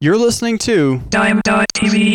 You're listening to Dime.tv.